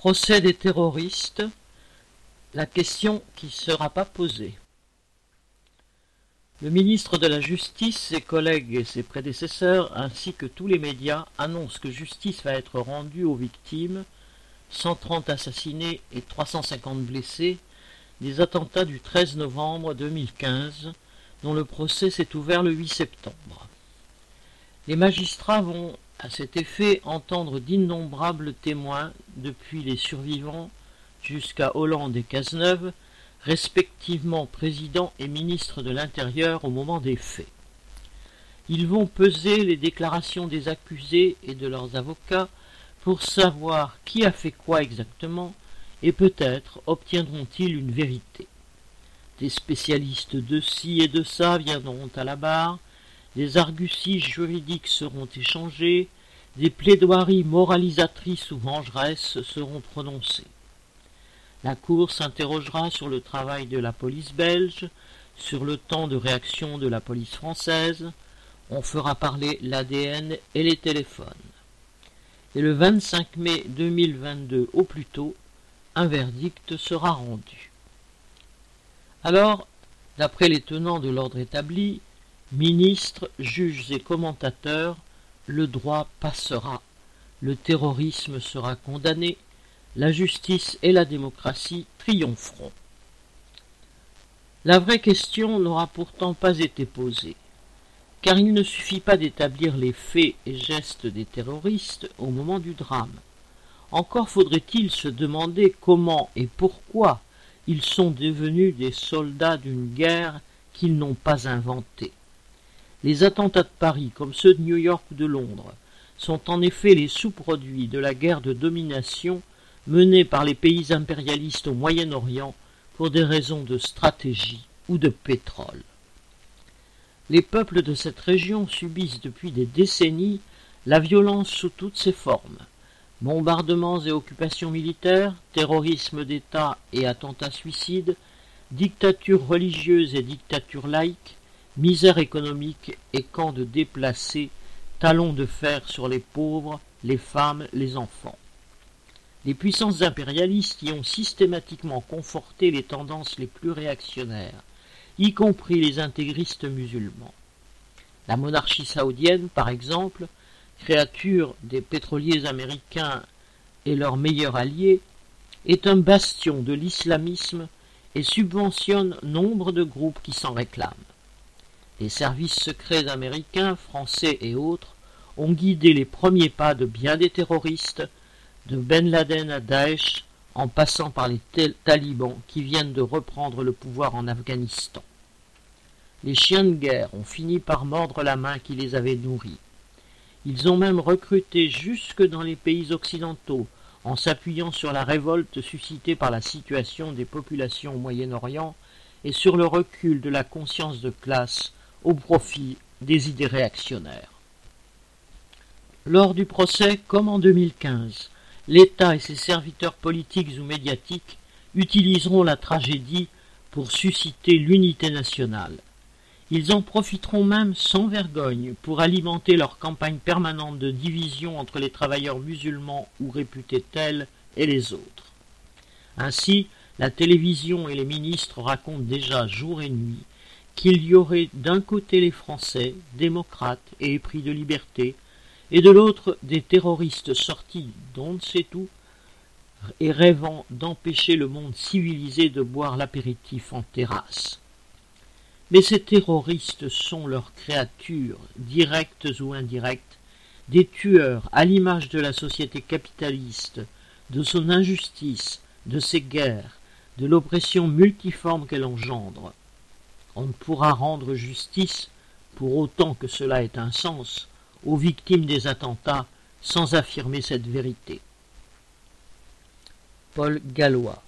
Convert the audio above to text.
Procès des terroristes, la question qui ne sera pas posée. Le ministre de la Justice, ses collègues et ses prédécesseurs, ainsi que tous les médias, annoncent que justice va être rendue aux victimes, 130 assassinés et 350 blessés, des attentats du 13 novembre 2015, dont le procès s'est ouvert le 8 septembre. Les magistrats vont à cet effet entendre d'innombrables témoins, depuis les survivants jusqu'à Hollande et Cazeneuve, respectivement président et ministre de l'Intérieur au moment des faits. Ils vont peser les déclarations des accusés et de leurs avocats pour savoir qui a fait quoi exactement, et peut-être obtiendront-ils une vérité. Des spécialistes de ci et de ça viendront à la barre, des arguties juridiques seront échangées, des plaidoiries moralisatrices ou vengeresses seront prononcées. La Cour s'interrogera sur le travail de la police belge, sur le temps de réaction de la police française, on fera parler l'ADN et les téléphones. Et le 25 mai 2022 au plus tôt, un verdict sera rendu. Alors, d'après les tenants de l'ordre établi, Ministres, juges et commentateurs, le droit passera, le terrorisme sera condamné, la justice et la démocratie triompheront. La vraie question n'aura pourtant pas été posée, car il ne suffit pas d'établir les faits et gestes des terroristes au moment du drame. Encore faudrait-il se demander comment et pourquoi ils sont devenus des soldats d'une guerre qu'ils n'ont pas inventée. Les attentats de Paris, comme ceux de New York ou de Londres, sont en effet les sous-produits de la guerre de domination menée par les pays impérialistes au Moyen-Orient pour des raisons de stratégie ou de pétrole. Les peuples de cette région subissent depuis des décennies la violence sous toutes ses formes. Bombardements et occupations militaires, terrorisme d'État et attentats suicides, dictatures religieuses et dictatures laïques, misère économique et camps de déplacés, talons de fer sur les pauvres, les femmes, les enfants. Les puissances impérialistes y ont systématiquement conforté les tendances les plus réactionnaires, y compris les intégristes musulmans. La monarchie saoudienne, par exemple, créature des pétroliers américains et leur meilleur allié, est un bastion de l'islamisme et subventionne nombre de groupes qui s'en réclament. Les services secrets américains, français et autres ont guidé les premiers pas de bien des terroristes, de Ben Laden à Daesh, en passant par les talibans qui viennent de reprendre le pouvoir en Afghanistan. Les chiens de guerre ont fini par mordre la main qui les avait nourris. Ils ont même recruté jusque dans les pays occidentaux, en s'appuyant sur la révolte suscitée par la situation des populations au Moyen-Orient et sur le recul de la conscience de classe au profit des idées réactionnaires. Lors du procès, comme en 2015, l'État et ses serviteurs politiques ou médiatiques utiliseront la tragédie pour susciter l'unité nationale. Ils en profiteront même sans vergogne pour alimenter leur campagne permanente de division entre les travailleurs musulmans ou réputés tels et les autres. Ainsi, la télévision et les ministres racontent déjà jour et nuit qu'il y aurait d'un côté les Français, démocrates et épris de liberté, et de l'autre des terroristes sortis d'on ne sait où, et rêvant d'empêcher le monde civilisé de boire l'apéritif en terrasse. Mais ces terroristes sont leurs créatures, directes ou indirectes, des tueurs à l'image de la société capitaliste, de son injustice, de ses guerres, de l'oppression multiforme qu'elle engendre. On ne pourra rendre justice, pour autant que cela ait un sens, aux victimes des attentats sans affirmer cette vérité. Paul Gallois